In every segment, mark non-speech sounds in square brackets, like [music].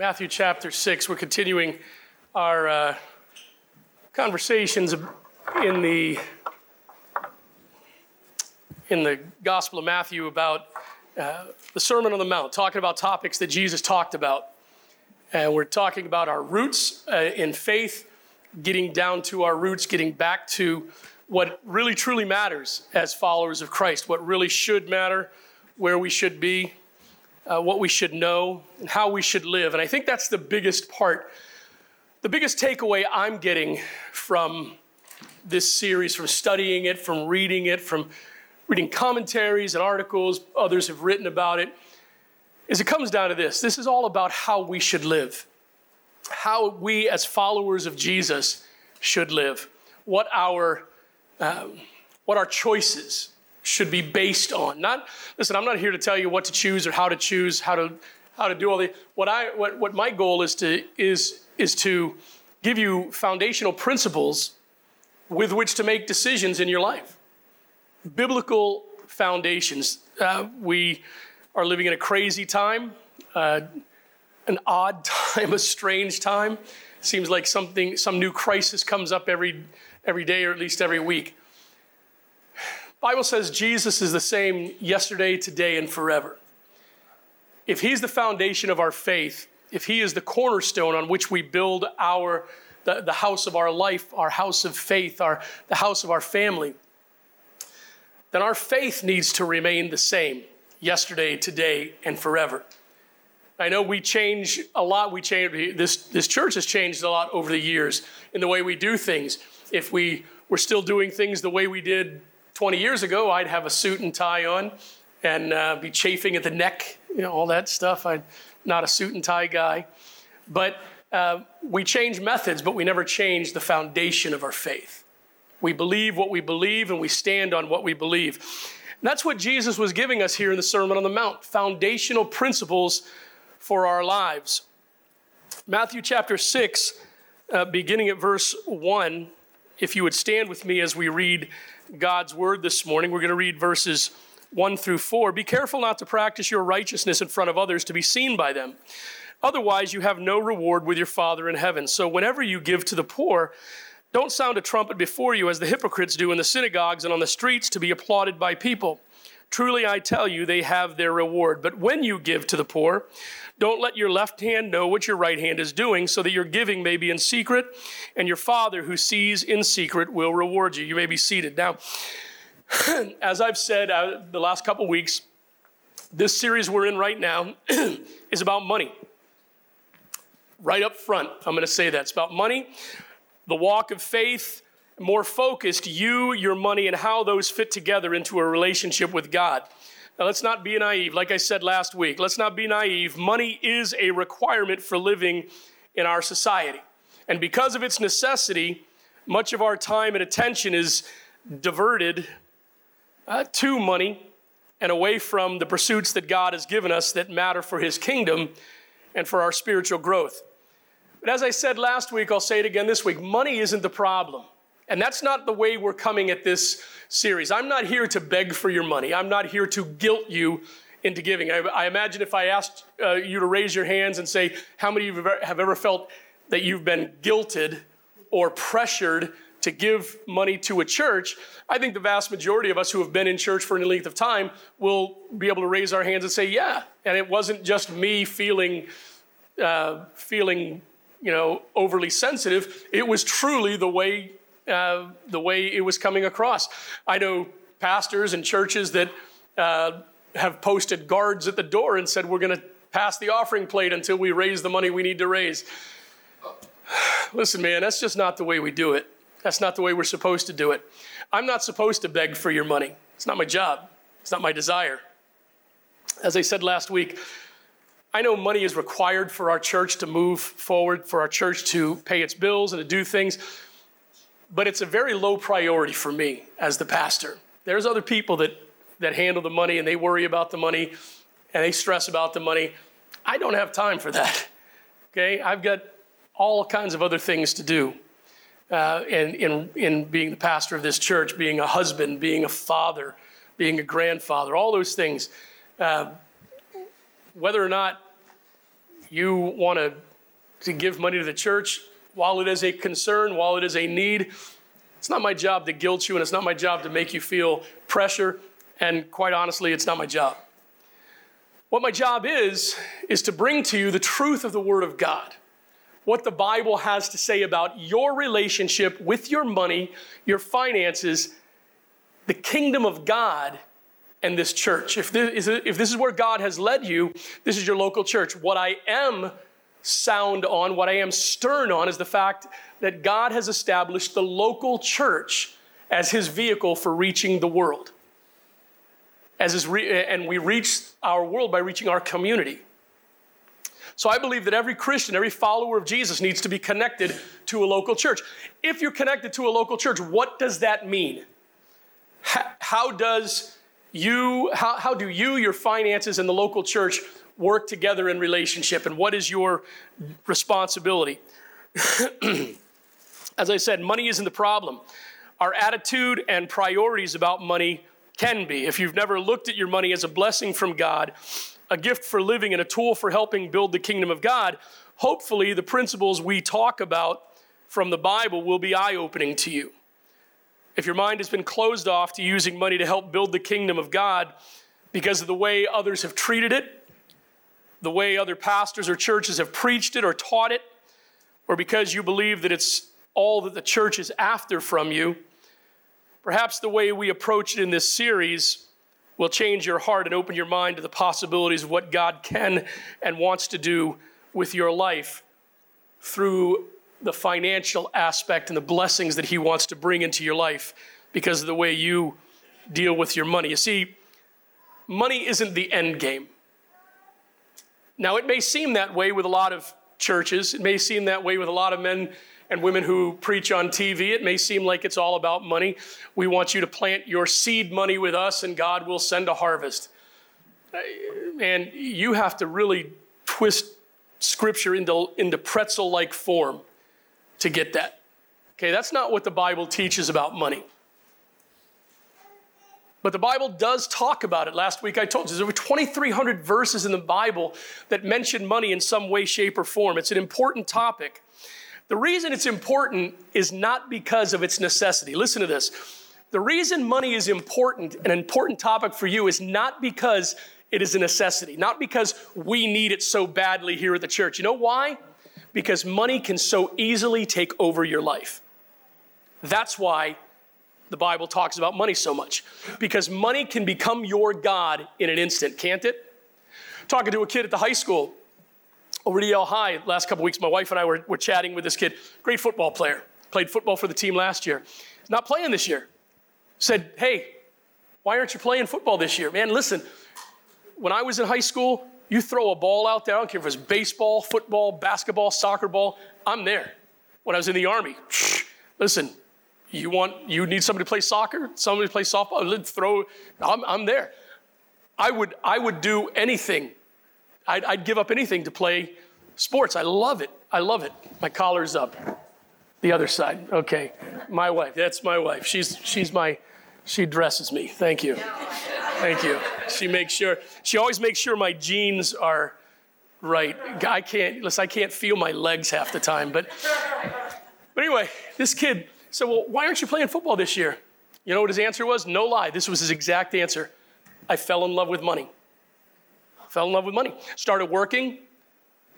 Matthew chapter 6. We're continuing our uh, conversations in the, in the Gospel of Matthew about uh, the Sermon on the Mount, talking about topics that Jesus talked about. And we're talking about our roots uh, in faith, getting down to our roots, getting back to what really truly matters as followers of Christ, what really should matter, where we should be, uh, what we should know, and how we should live. And I think that's the biggest part, the biggest takeaway I'm getting from this series, from studying it, from reading it, from reading commentaries and articles others have written about it, is it comes down to this. This is all about how we should live, how we as followers of Jesus should live, what our um, what our choices should be based on. Not listen, I'm not here to tell you what to choose or how to choose, how to how to do all the what I what, what my goal is to is is to give you foundational principles with which to make decisions in your life. Biblical foundations. Uh, we are living in a crazy time, uh, an odd [laughs] time, a strange time. Seems like something, some new crisis comes up every every day or at least every week. Bible says Jesus is the same yesterday, today, and forever. If he's the foundation of our faith, if he is the cornerstone on which we build our the, the house of our life, our house of faith, our the house of our family, then our faith needs to remain the same yesterday, today, and forever. I know we change a lot. We change this this church has changed a lot over the years in the way we do things. If we were still doing things the way we did 20 years ago, I'd have a suit and tie on and uh, be chafing at the neck, you know, all that stuff. I'm not a suit and tie guy. But uh, we change methods, but we never change the foundation of our faith. We believe what we believe and we stand on what we believe. And that's what Jesus was giving us here in the Sermon on the Mount foundational principles for our lives. Matthew chapter 6, uh, beginning at verse 1, if you would stand with me as we read God's word this morning. We're going to read verses 1 through 4. Be careful not to practice your righteousness in front of others to be seen by them. Otherwise, you have no reward with your Father in heaven. So, whenever you give to the poor, don't sound a trumpet before you as the hypocrites do in the synagogues and on the streets to be applauded by people. Truly, I tell you, they have their reward. But when you give to the poor, don't let your left hand know what your right hand is doing, so that your giving may be in secret, and your Father who sees in secret will reward you. You may be seated. Now, [clears throat] as I've said uh, the last couple weeks, this series we're in right now [clears throat] is about money. Right up front, I'm going to say that. It's about money, the walk of faith, more focused, you, your money, and how those fit together into a relationship with God. Now, let's not be naive. Like I said last week, let's not be naive. Money is a requirement for living in our society. And because of its necessity, much of our time and attention is diverted uh, to money and away from the pursuits that God has given us that matter for His kingdom and for our spiritual growth. But as I said last week, I'll say it again this week money isn't the problem. And that's not the way we're coming at this series. I'm not here to beg for your money. I'm not here to guilt you into giving. I, I imagine if I asked uh, you to raise your hands and say, How many of you have ever felt that you've been guilted or pressured to give money to a church? I think the vast majority of us who have been in church for any length of time will be able to raise our hands and say, Yeah. And it wasn't just me feeling. Uh, feeling you know overly sensitive it was truly the way uh, the way it was coming across. I know pastors and churches that uh, have posted guards at the door and said, We're going to pass the offering plate until we raise the money we need to raise. [sighs] Listen, man, that's just not the way we do it. That's not the way we're supposed to do it. I'm not supposed to beg for your money. It's not my job, it's not my desire. As I said last week, I know money is required for our church to move forward, for our church to pay its bills and to do things but it's a very low priority for me as the pastor. There's other people that, that handle the money and they worry about the money and they stress about the money. I don't have time for that. [laughs] Okay, I've got all kinds of other things to do. Uh, in, in, in being the pastor of this church, being a husband, being a father, being a grandfather, all those things. Uh, whether or not you want to, to give money to the church, while it is a concern, while it is a need, it's not my job to guilt you and it's not my job to make you feel pressure. And quite honestly, it's not my job. What my job is, is to bring to you the truth of the Word of God. What the Bible has to say about your relationship with your money, your finances, the kingdom of God, and this church. If this, if this is where God has led you, this is your local church. What I am sound on, what I am stern on, is the fact that God has established the local church as his vehicle for reaching the world. As is re- and we reach our world by reaching our community. So I believe that every Christian, every follower of Jesus needs to be connected to a local church. If you're connected to a local church, what does that mean? How, does you, how, how do you, your finances, and the local church work together in relationship? And what is your responsibility? [clears throat] As I said, money isn't the problem. Our attitude and priorities about money can be. If you've never looked at your money as a blessing from God, a gift for living, and a tool for helping build the kingdom of God, hopefully the principles we talk about from the Bible will be eye opening to you. If your mind has been closed off to using money to help build the kingdom of God because of the way others have treated it, the way other pastors or churches have preached it or taught it, or because you believe that it's all that the church is after from you, perhaps the way we approach it in this series will change your heart and open your mind to the possibilities of what God can and wants to do with your life through the financial aspect and the blessings that He wants to bring into your life because of the way you deal with your money. You see, money isn't the end game. Now, it may seem that way with a lot of churches, it may seem that way with a lot of men and women who preach on TV. It may seem like it's all about money. We want you to plant your seed money with us, and God will send a harvest. And you have to really twist scripture into, into pretzel like form to get that. Okay, that's not what the Bible teaches about money. But the Bible does talk about it. Last week I told you there's over 2,300 verses in the Bible that mention money in some way, shape, or form. It's an important topic. The reason it's important is not because of its necessity. Listen to this. The reason money is important, an important topic for you, is not because it is a necessity, not because we need it so badly here at the church. You know why? Because money can so easily take over your life. That's why the Bible talks about money so much. Because money can become your God in an instant, can't it? Talking to a kid at the high school over to Yale High last couple weeks, my wife and I were, were chatting with this kid, great football player, played football for the team last year. not playing this year. Said, hey, why aren't you playing football this year? Man, listen, when I was in high school, you throw a ball out there, I don't care if it's baseball, football, basketball, soccer ball, I'm there. When I was in the Army, listen, you want, you need somebody to play soccer, somebody to play softball, throw, I'm, I'm there. I would, I would do anything I'd, I'd give up anything to play sports. I love it. I love it. My collar's up. The other side. Okay. My wife. That's my wife. She's she's my she dresses me. Thank you. Thank you. She makes sure she always makes sure my jeans are right. I can't listen, I can't feel my legs half the time, but but anyway, this kid said, Well, why aren't you playing football this year? You know what his answer was? No lie. This was his exact answer. I fell in love with money fell in love with money, started working,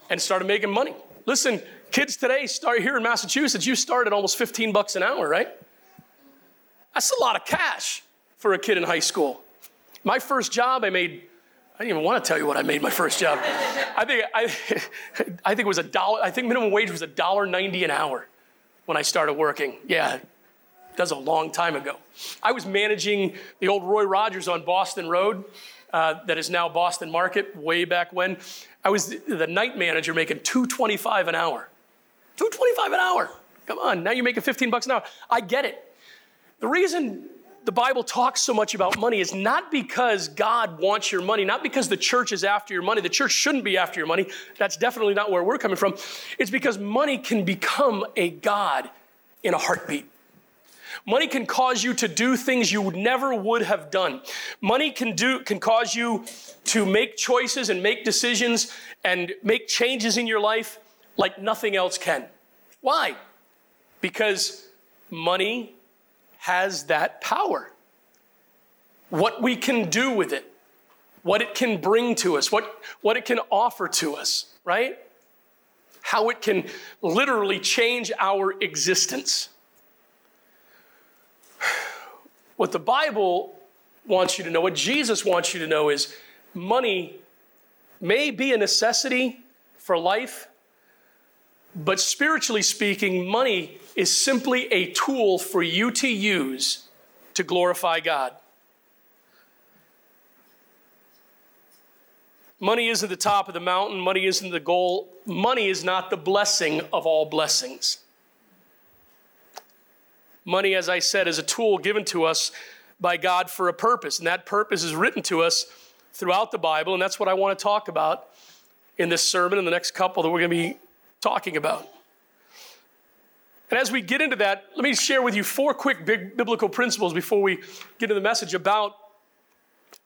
and started making money. Listen, kids today start here in Massachusetts, you start at almost 15 bucks an hour, right? That's a lot of cash for a kid in high school. My first job, I made, I didn't even want to tell you what I made my first job. I think, I, [laughs] I think it was a dollar, I think minimum wage was a dollar ninety an hour when I started working. Yeah, that was a long time ago. I was managing the old Roy Rogers on Boston Road uh, that is now Boston Market, way back when. I was the night manager making 225 an hour. 225 an hour. Come on, now you're making 15 bucks an hour. I get it. The reason the Bible talks so much about money is not because God wants your money, not because the church is after your money. The church shouldn't be after your money. That's definitely not where we're coming from. It's because money can become a God in a heartbeat. Money can cause you to do things you never would have done. Money can do can cause you to make choices and make decisions and make changes in your life like nothing else can. Why? Because money has that power. What we can do with it, what it can bring to us, what, what it can offer to us, right? How it can literally change our existence. [sighs] What the Bible wants you to know, what Jesus wants you to know is money may be a necessity for life, but spiritually speaking, money is simply a tool for you to use to glorify God. Money isn't the top of the mountain, money isn't the goal, money is not the blessing of all blessings. Money, as I said, is a tool given to us by God for a purpose, and that purpose is written to us throughout the Bible, and that's what I want to talk about in this sermon and the next couple that we're going to be talking about. And as we get into that, let me share with you four quick big biblical principles before we get into the message about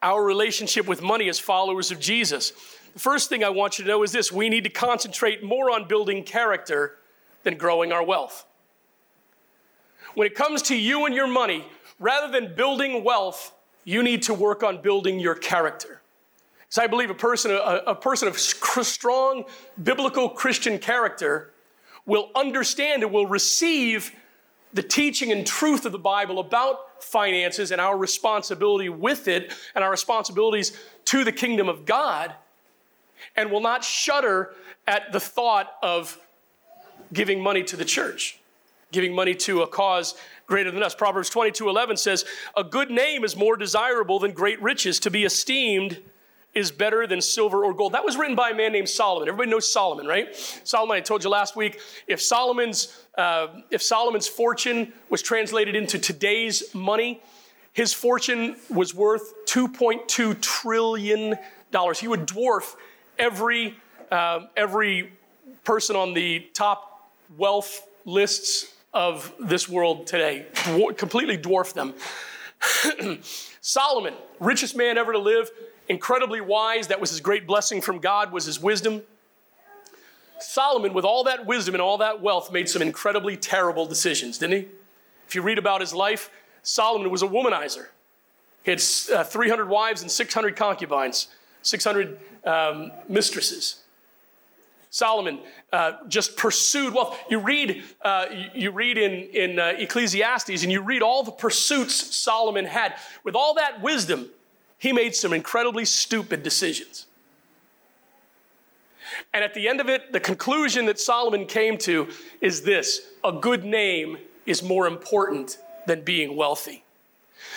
our relationship with money as followers of Jesus. The first thing I want you to know is this we need to concentrate more on building character than growing our wealth. When it comes to you and your money, rather than building wealth, you need to work on building your character. So I believe a person, a, a person of strong biblical Christian character will understand and will receive the teaching and truth of the Bible about finances and our responsibility with it and our responsibilities to the kingdom of God, and will not shudder at the thought of giving money to the church giving money to a cause greater than us. Proverbs 22 11 says, A good name is more desirable than great riches. To be esteemed is better than silver or gold. That was written by a man named Solomon. Everybody knows Solomon, right? Solomon, I told you last week, if Solomon's, uh, if Solomon's fortune was translated into today's money, his fortune was worth $2.2 trillion. He would dwarf every, uh, every person on the top wealth lists of this world today, completely dwarf them. [clears throat] Solomon, richest man ever to live, incredibly wise. That was his great blessing from God, was his wisdom. Solomon, with all that wisdom and all that wealth, made some incredibly terrible decisions, didn't he? If you read about his life, Solomon was a womanizer. He had uh, 300 wives and 600 concubines, 600 um, mistresses. Solomon uh, just pursued wealth. You read, uh, you read in, in uh, Ecclesiastes and you read all the pursuits Solomon had. With all that wisdom, he made some incredibly stupid decisions. And at the end of it, the conclusion that Solomon came to is this a good name is more important than being wealthy.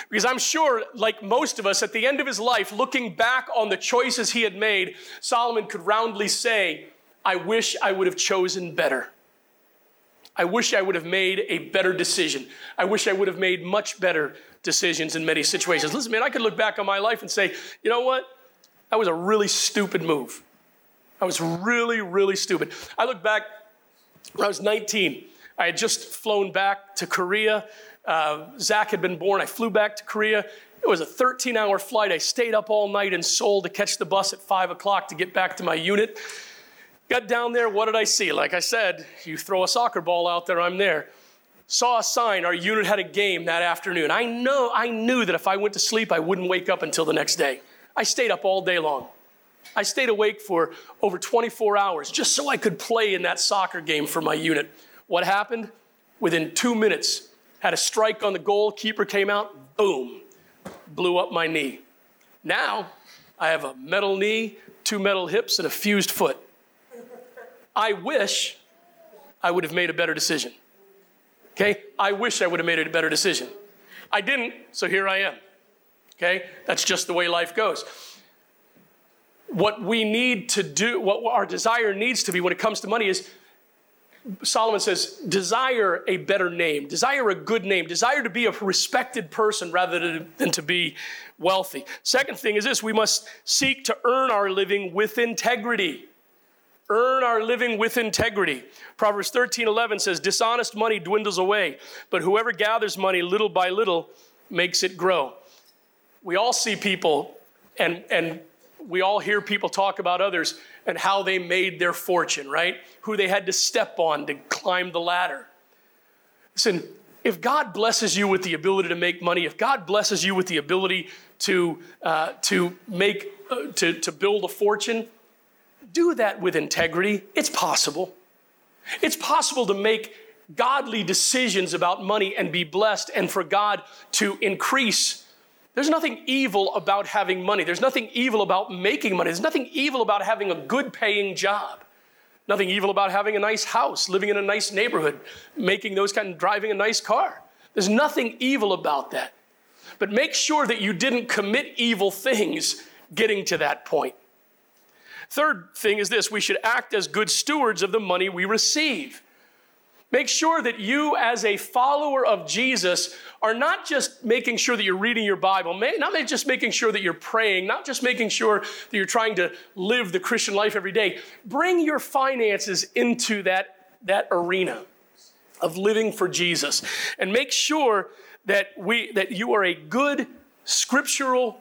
Because I'm sure, like most of us, at the end of his life, looking back on the choices he had made, Solomon could roundly say, I wish I would have chosen better. I wish I would have made a better decision. I wish I would have made much better decisions in many situations. Listen, man, I could look back on my life and say, you know what? That was a really stupid move. I was really, really stupid. I look back when I was 19. I had just flown back to Korea. Uh, Zach had been born. I flew back to Korea. It was a 13 hour flight. I stayed up all night in Seoul to catch the bus at 5 o'clock to get back to my unit. Got down there, what did I see? Like I said, you throw a soccer ball out there, I'm there. Saw a sign, our unit had a game that afternoon. I know, I knew that if I went to sleep, I wouldn't wake up until the next day. I stayed up all day long. I stayed awake for over 24 hours just so I could play in that soccer game for my unit. What happened? Within two minutes, had a strike on the goal, keeper came out, boom, blew up my knee. Now, I have a metal knee, two metal hips, and a fused foot. I wish I would have made a better decision. Okay? I wish I would have made a better decision. I didn't, so here I am. Okay? That's just the way life goes. What we need to do, what our desire needs to be when it comes to money is Solomon says, desire a better name, desire a good name, desire to be a respected person rather than to be wealthy. Second thing is this we must seek to earn our living with integrity earn our living with integrity. Proverbs 13 11 says, Dishonest money dwindles away, but whoever gathers money little by little makes it grow. We all see people and, and we all hear people talk about others and how they made their fortune, right? Who they had to step on to climb the ladder. Listen, if God blesses you with the ability to make money, if God blesses you with the ability to, uh, to make, uh, to, to build a fortune, do that with integrity. It's possible. It's possible to make godly decisions about money and be blessed and for God to increase. There's nothing evil about having money. There's nothing evil about making money. There's nothing evil about having a good paying job. Nothing evil about having a nice house, living in a nice neighborhood, making those kind of driving a nice car. There's nothing evil about that. But make sure that you didn't commit evil things getting to that point. Third thing is this we should act as good stewards of the money we receive. Make sure that you, as a follower of Jesus, are not just making sure that you're reading your Bible, not just making sure that you're praying, not just making sure that you're trying to live the Christian life every day. Bring your finances into that, that arena of living for Jesus. And make sure that, we, that you are a good, scriptural,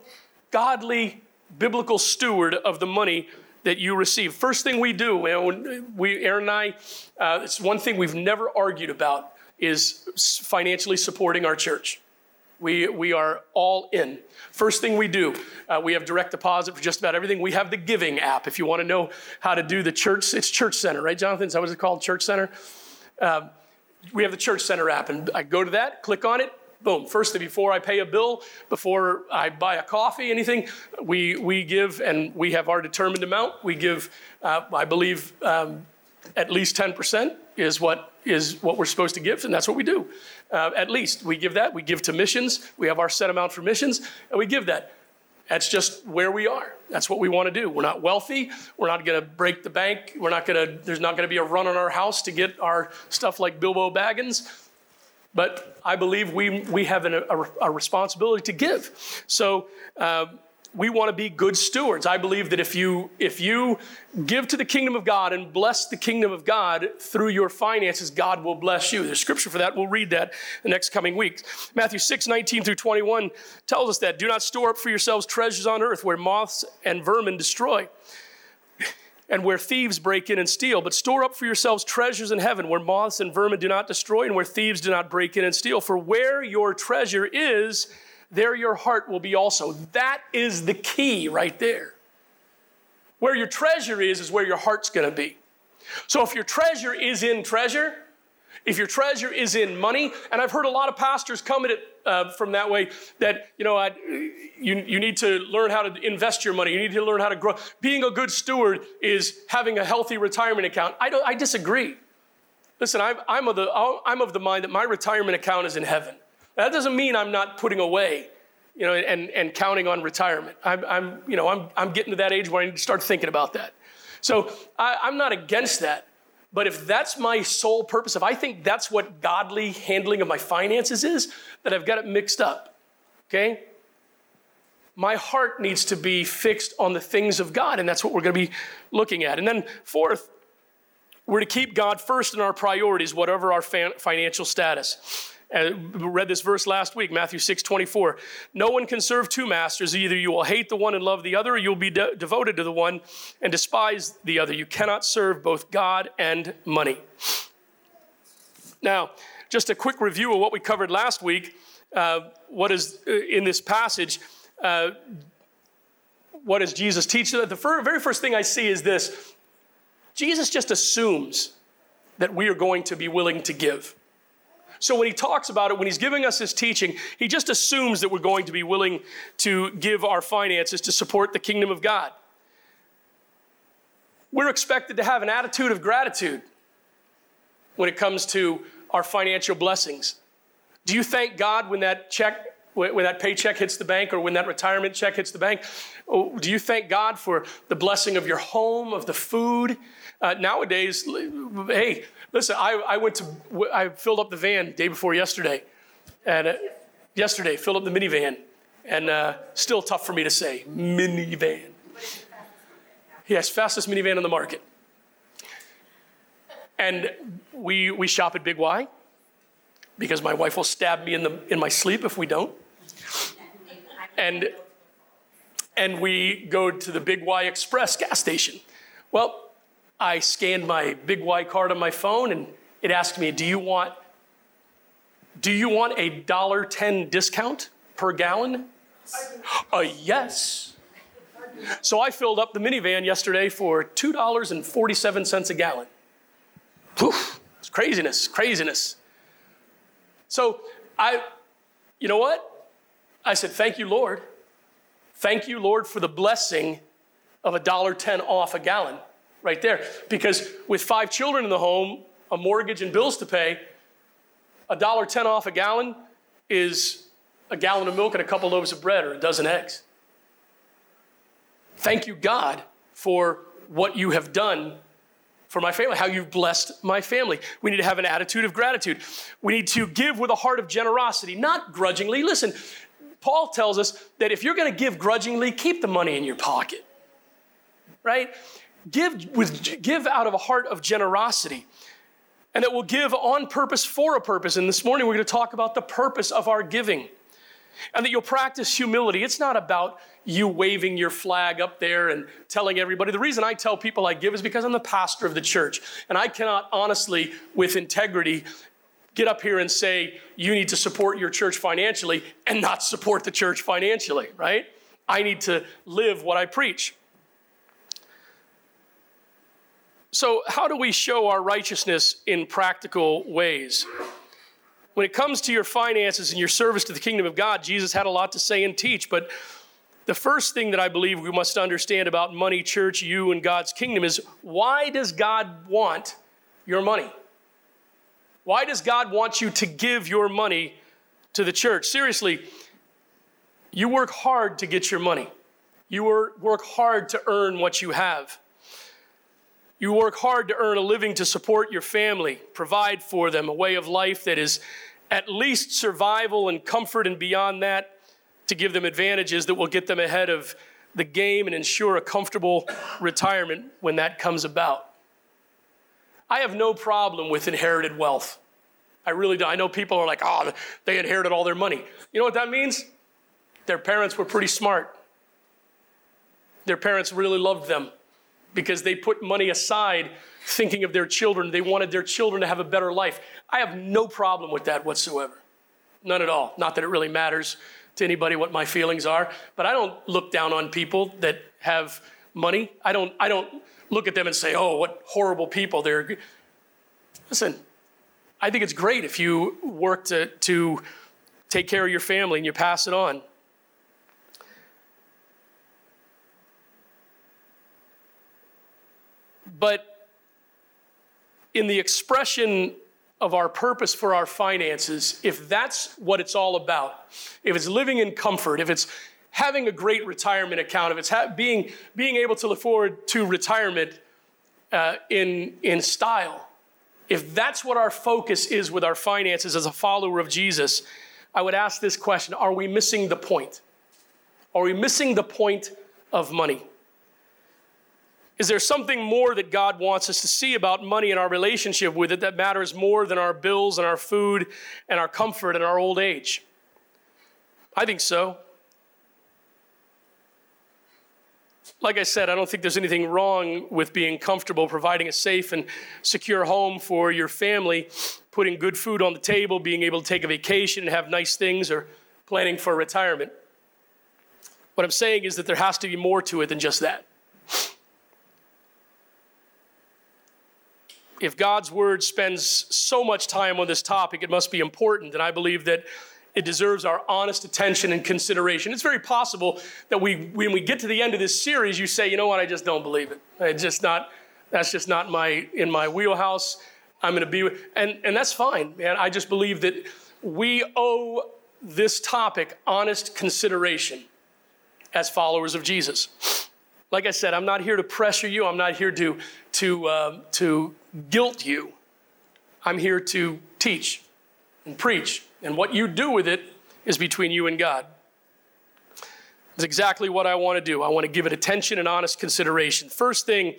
godly, biblical steward of the money that you receive. First thing we do, we, Erin and I, uh, it's one thing we've never argued about is financially supporting our church. We, we are all in. First thing we do, uh, we have direct deposit for just about everything. We have the giving app. If you want to know how to do the church, it's Church Center, right, Jonathan? Is that what it's called? Church Center? Uh, we have the Church Center app, and I go to that, click on it, boom. First, before I pay a bill, before I buy a coffee, anything, we, we give, and we have our determined amount. We give, uh, I believe, um, at least 10% is what is what we're supposed to give, and that's what we do. Uh, at least we give that. We give to missions. We have our set amount for missions, and we give that. That's just where we are. That's what we want to do. We're not wealthy. We're not going to break the bank. We're not going to. There's not going to be a run on our house to get our stuff like Bilbo Baggins. But I believe we, we have an, a, a, responsibility to give. So uh, we want to be good stewards. I believe that if you, if you give to the kingdom of God and bless the kingdom of God through your finances, God will bless you. There's scripture for that. We'll read that the next coming weeks. Matthew 6, 19 through 21 tells us that. Do not store up for yourselves treasures on earth where moths and vermin destroy and where thieves break in and steal, but store up for yourselves treasures in heaven where moths and vermin do not destroy and where thieves do not break in and steal. For where your treasure is, there your heart will be also. That is the key right there. Where your treasure is, is where your heart's gonna be. So if your treasure is in treasure, if your treasure is in money, and I've heard a lot of pastors come at it uh, from that way that, you know, I, you, you need to learn how to invest your money. You need to learn how to grow. Being a good steward is having a healthy retirement account. I, don't, I disagree. Listen, I'm, I'm, of the, I'm of the mind that my retirement account is in heaven. That doesn't mean I'm not putting away, you know, and, and counting on retirement. I'm, I'm, you know, I'm, I'm getting to that age where I need to start thinking about that. So I, I'm not against that. But if that's my sole purpose, if I think that's what godly handling of my finances is, then I've got it mixed up. Okay? My heart needs to be fixed on the things of God, and that's what we're going to be looking at. And then, fourth, we're to keep God first in our priorities, whatever our financial status. We read this verse last week, Matthew 6 24. No one can serve two masters. Either you will hate the one and love the other, or you'll be de- devoted to the one and despise the other. You cannot serve both God and money. Now, just a quick review of what we covered last week. Uh, what is uh, in this passage? Uh, what does Jesus teach? The very first thing I see is this Jesus just assumes that we are going to be willing to give. So when he talks about it, when he's giving us his teaching, he just assumes that we're going to be willing to give our finances to support the kingdom of God. We're expected to have an attitude of gratitude when it comes to our financial blessings. Do you thank God when that check when that paycheck hits the bank or when that retirement check hits the bank? Oh, do you thank God for the blessing of your home, of the food? Uh, nowadays, hey, Listen, I, I went to, I filled up the van day before yesterday. And uh, yesterday, filled up the minivan. And uh, still tough for me to say, minivan. Yes, fastest minivan on the market. And we, we shop at Big Y because my wife will stab me in, the, in my sleep if we don't. And, and we go to the Big Y Express gas station. Well, I scanned my Big Y card on my phone and it asked me, Do you want, do you want a $1.10 discount per gallon? A yes. So I filled up the minivan yesterday for $2.47 a gallon. Poof, it's craziness, craziness. So I, you know what? I said, Thank you, Lord. Thank you, Lord, for the blessing of a dollar ten off a gallon right there. Because with five children in the home, a mortgage and bills to pay, a dollar ten off a gallon is a gallon of milk and a couple loaves of bread or a dozen eggs. Thank you, God, for what you have done for my family, how you've blessed my family. We need to have an attitude of gratitude. We need to give with a heart of generosity, not grudgingly. Listen, Paul tells us that if you're going to give grudgingly, keep the money in your pocket. Right? Give with give out of a heart of generosity. And that we'll give on purpose for a purpose. And this morning we're going to talk about the purpose of our giving and that you'll practice humility. It's not about you waving your flag up there and telling everybody. The reason I tell people I give is because I'm the pastor of the church. And I cannot honestly, with integrity, get up here and say, you need to support your church financially and not support the church financially, right? I need to live what I preach. So, how do we show our righteousness in practical ways? When it comes to your finances and your service to the kingdom of God, Jesus had a lot to say and teach. But the first thing that I believe we must understand about money, church, you, and God's kingdom is why does God want your money? Why does God want you to give your money to the church? Seriously, you work hard to get your money. You work hard to earn what you have. You work hard to earn a living to support your family, provide for them a way of life that is at least survival and comfort, and beyond that, to give them advantages that will get them ahead of the game and ensure a comfortable retirement when that comes about. I have no problem with inherited wealth. I really do. I know people are like, oh, they inherited all their money. You know what that means? Their parents were pretty smart. Their parents really loved them because they put money aside thinking of their children. They wanted their children to have a better life. I have no problem with that whatsoever. None at all. Not that it really matters to anybody what my feelings are, but I don't look down on people that have money. I don't I don't look at them and say, "Oh, what horrible people they're." Listen, I think it's great if you work to to take care of your family and you pass it on. But in the expression of our purpose for our finances, if that's what it's all about, if it's living in comfort, if it's having a great retirement account, if it's ha- being, being able to look forward to retirement uh, in, in style, if that's what our focus is with our finances as a follower of Jesus, I would ask this question Are we missing the point? Are we missing the point of money? Is there something more that God wants us to see about money and our relationship with it that matters more than our bills and our food and our comfort and our old age? I think so. Like I said, I don't think there's anything wrong with being comfortable, providing a safe and secure home for your family, putting good food on the table, being able to take a vacation and have nice things, or planning for retirement. What I'm saying is that there has to be more to it than just that. If God's word spends so much time on this topic, it must be important. And I believe that it deserves our honest attention and consideration. It's very possible that we, when we get to the end of this series, you say, you know what, I just don't believe it. It's just not, that's just not my, in my wheelhouse. I'm going to be, and, and that's fine, man. I just believe that we owe this topic honest consideration as followers of Jesus. Like I said, I'm not here to pressure you. I'm not here to, to, uh, to guilt you. I'm here to teach and preach. And what you do with it is between you and God. It's exactly what I want to do. I want to give it attention and honest consideration. First thing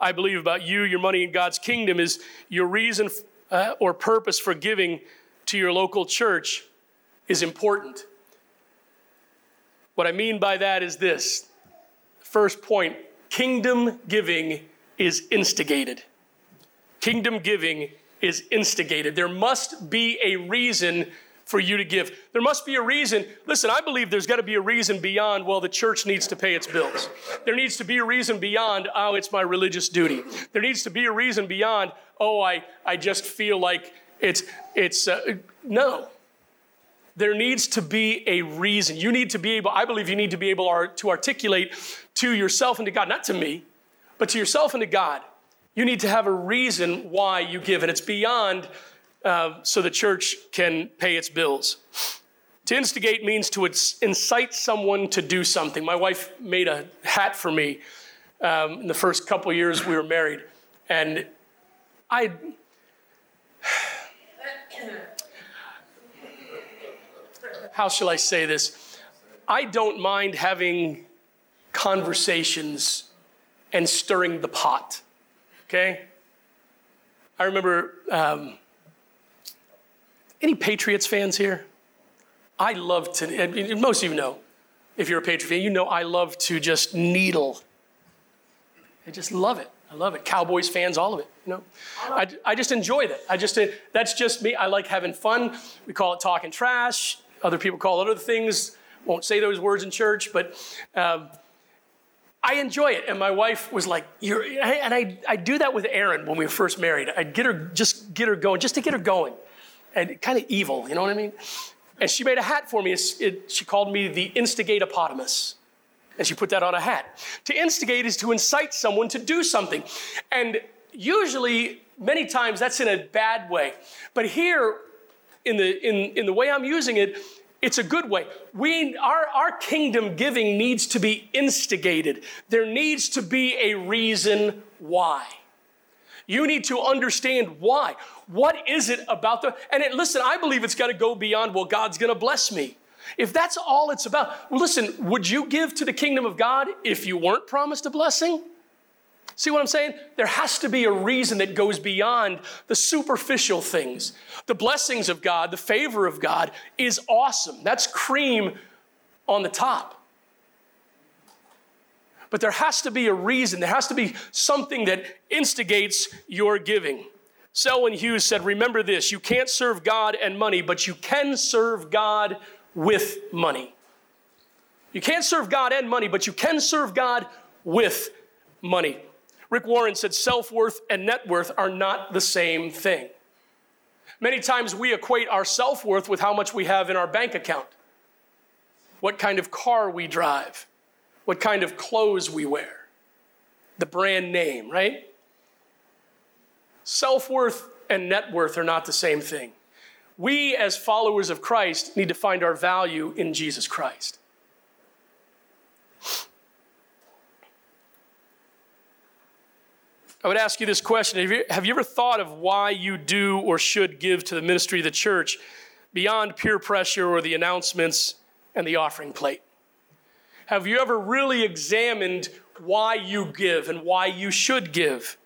I believe about you, your money, and God's kingdom is your reason uh, or purpose for giving to your local church is important. What I mean by that is this first point kingdom giving is instigated. Kingdom giving is instigated. There must be a reason for you to give. There must be a reason. Listen, I believe there's got to be a reason beyond, well, the church needs to pay its bills. There needs to be a reason beyond, oh, it's my religious duty. There needs to be a reason beyond, oh, I, I just feel like it's, it's, uh, no. There needs to be a reason. You need to be able, I believe you need to be able to articulate to yourself and to God, not to me, but to yourself and to God. You need to have a reason why you give, and it's beyond uh, so the church can pay its bills. To instigate means to incite someone to do something. My wife made a hat for me um, in the first couple years we were married, and I. [sighs] How shall I say this? I don't mind having conversations and stirring the pot. Okay? I remember um, any Patriots fans here? I love to, most of you know, if you're a Patriot fan, you know I love to just needle. I just love it. I love it. Cowboys fans, all of it. You know, I, I just enjoy that. I just that's just me. I like having fun. We call it talking trash. Other people call it other things. Won't say those words in church, but um, I enjoy it. And my wife was like, You're, and I, I do that with Erin when we were first married. I'd get her, just get her going, just to get her going. And kind of evil, you know what I mean? And she made a hat for me. It, she called me the instigatopotamus. And she put that on a hat. To instigate is to incite someone to do something. And usually, many times, that's in a bad way. But here, in the, in, in the way I'm using it, it's a good way. We, our, our kingdom giving needs to be instigated. There needs to be a reason why. You need to understand why. What is it about the, and it, listen, I believe it's got to go beyond, well, God's going to bless me. If that's all it's about, listen, would you give to the kingdom of God if you weren't promised a blessing? See what I'm saying? There has to be a reason that goes beyond the superficial things. The blessings of God, the favor of God is awesome. That's cream on the top. But there has to be a reason, there has to be something that instigates your giving. Selwyn Hughes said, Remember this you can't serve God and money, but you can serve God with money. You can't serve God and money, but you can serve God with money. Rick Warren said self worth and net worth are not the same thing. Many times we equate our self worth with how much we have in our bank account, what kind of car we drive, what kind of clothes we wear, the brand name, right? Self worth and net worth are not the same thing. We, as followers of Christ, need to find our value in Jesus Christ. I would ask you this question have you, have you ever thought of why you do or should give to the ministry of the church beyond peer pressure or the announcements and the offering plate? Have you ever really examined why you give and why you should give?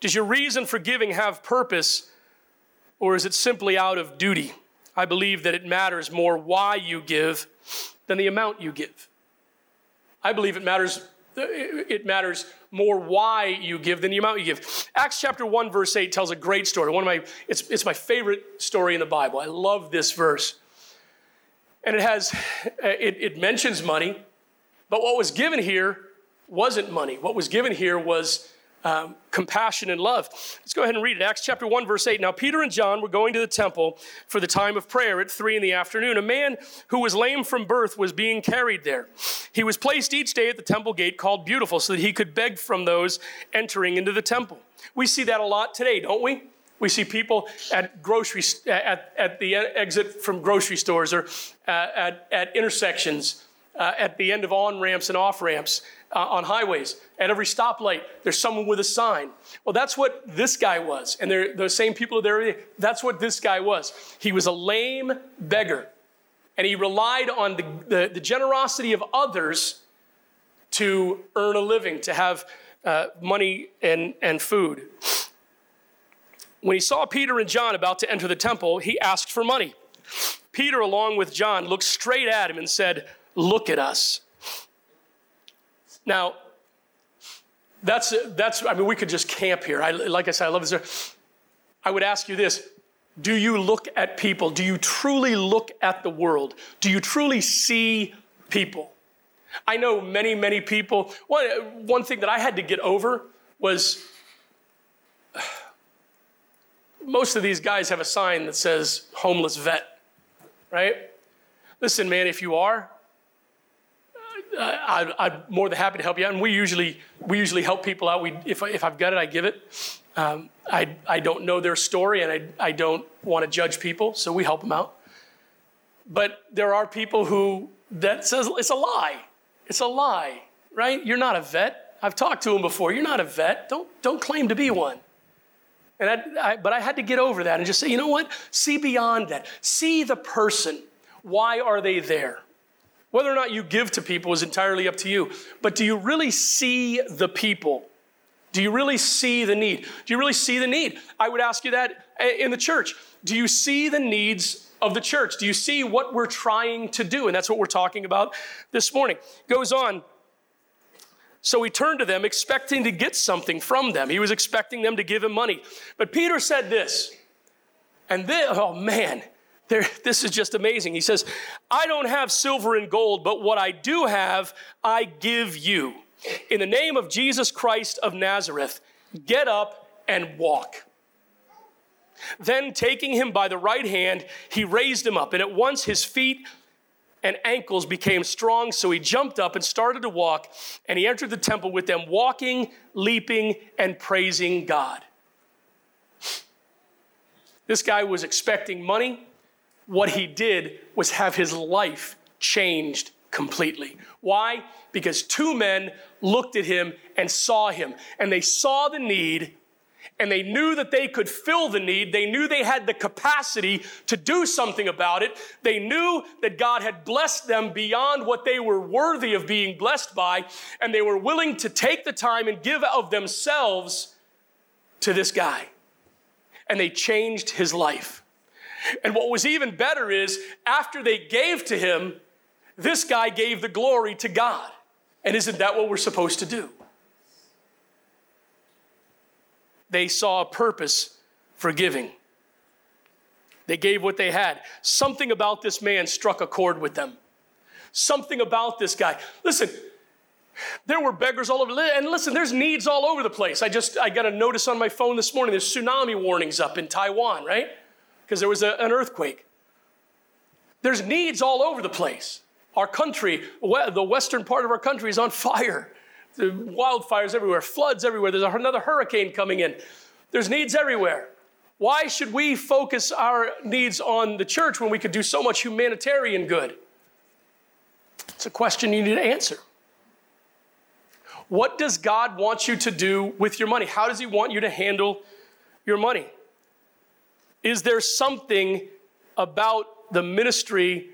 Does your reason for giving have purpose or is it simply out of duty? I believe that it matters more why you give than the amount you give. I believe it matters it matters more why you give than the amount you give. Acts chapter 1, verse 8 tells a great story. One of my, it's, it's my favorite story in the Bible. I love this verse. And it has, it, it mentions money, but what was given here wasn't money. What was given here was um, compassion and love. Let's go ahead and read it. Acts chapter 1, verse 8. Now, Peter and John were going to the temple for the time of prayer at 3 in the afternoon. A man who was lame from birth was being carried there. He was placed each day at the temple gate called Beautiful so that he could beg from those entering into the temple. We see that a lot today, don't we? We see people at grocery at, at the exit from grocery stores or uh, at, at intersections, uh, at the end of on ramps and off ramps, uh, on highways. At every stoplight, there's someone with a sign. Well, that's what this guy was. And they're the same people there. That's what this guy was. He was a lame beggar. And he relied on the, the, the generosity of others to earn a living, to have uh, money and, and food. When he saw Peter and John about to enter the temple, he asked for money. Peter, along with John, looked straight at him and said, Look at us. Now, that's, that's I mean, we could just camp here. I, like I said, I love this. I would ask you this Do you look at people? Do you truly look at the world? Do you truly see people? I know many, many people. One, one thing that I had to get over was most of these guys have a sign that says homeless vet, right? Listen, man, if you are, I, am more than happy to help you out. And we usually, we usually help people out. We, if, if I've got it, I give it. Um, I, I don't know their story and I, I don't want to judge people, so we help them out. But there are people who that says it's a lie. It's a lie, right? You're not a vet. I've talked to them before. You're not a vet. Don't, don't claim to be one. And I, I, but I had to get over that and just say, you know what? See beyond that. See the person. Why are they there? Whether or not you give to people is entirely up to you. But do you really see the people? Do you really see the need? Do you really see the need? I would ask you that in the church. Do you see the needs of the church? Do you see what we're trying to do? And that's what we're talking about this morning. Goes on. So he turned to them, expecting to get something from them. He was expecting them to give him money. But Peter said this, and this, oh man, there, this is just amazing. He says, I don't have silver and gold, but what I do have, I give you. In the name of Jesus Christ of Nazareth, get up and walk. Then, taking him by the right hand, he raised him up, and at once his feet and ankles became strong. So he jumped up and started to walk, and he entered the temple with them, walking, leaping, and praising God. This guy was expecting money. What he did was have his life changed completely. Why? Because two men looked at him and saw him, and they saw the need and they knew that they could fill the need. They knew they had the capacity to do something about it. They knew that God had blessed them beyond what they were worthy of being blessed by, and they were willing to take the time and give of themselves to this guy. And they changed his life. And what was even better is after they gave to him, this guy gave the glory to God. And isn't that what we're supposed to do? they saw a purpose for giving. They gave what they had. Something about this man struck a chord with them. Something about this guy. Listen, there were beggars all over. And listen, there's needs all over the place. I just, I got a notice on my phone this morning. There's tsunami warnings up in Taiwan, right? Because there was a, an earthquake. There's needs all over the place. Our country, the western part of our country is on fire wildfires everywhere, floods everywhere. There's another hurricane coming in. There's needs everywhere. Why should we focus our needs on the church when we could do so much humanitarian good? It's a question you need to answer. What does God want you to do with your money? How does He want you to handle your money? Is there something about the ministry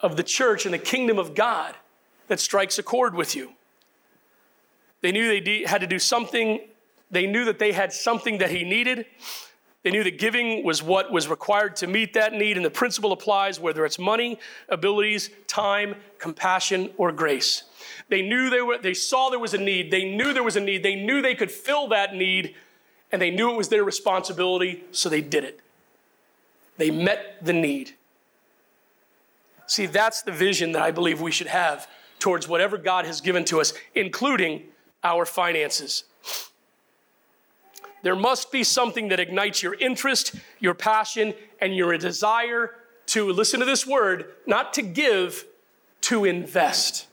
of the church and the kingdom of God that strikes a chord with you? They knew they had to do something. They knew that they had something that he needed. They knew that giving was what was required to meet that need, and the principle applies whether it's money, abilities, time, compassion, or grace. They knew they were, they saw there was a need. They knew there was a need. They knew they could fill that need, and they knew it was their responsibility, so they did it. They met the need. See, that's the vision that I believe we should have towards whatever God has given to us, including our finances. There must be something that ignites your interest, your passion, and your desire to listen to this word, not to give, to invest.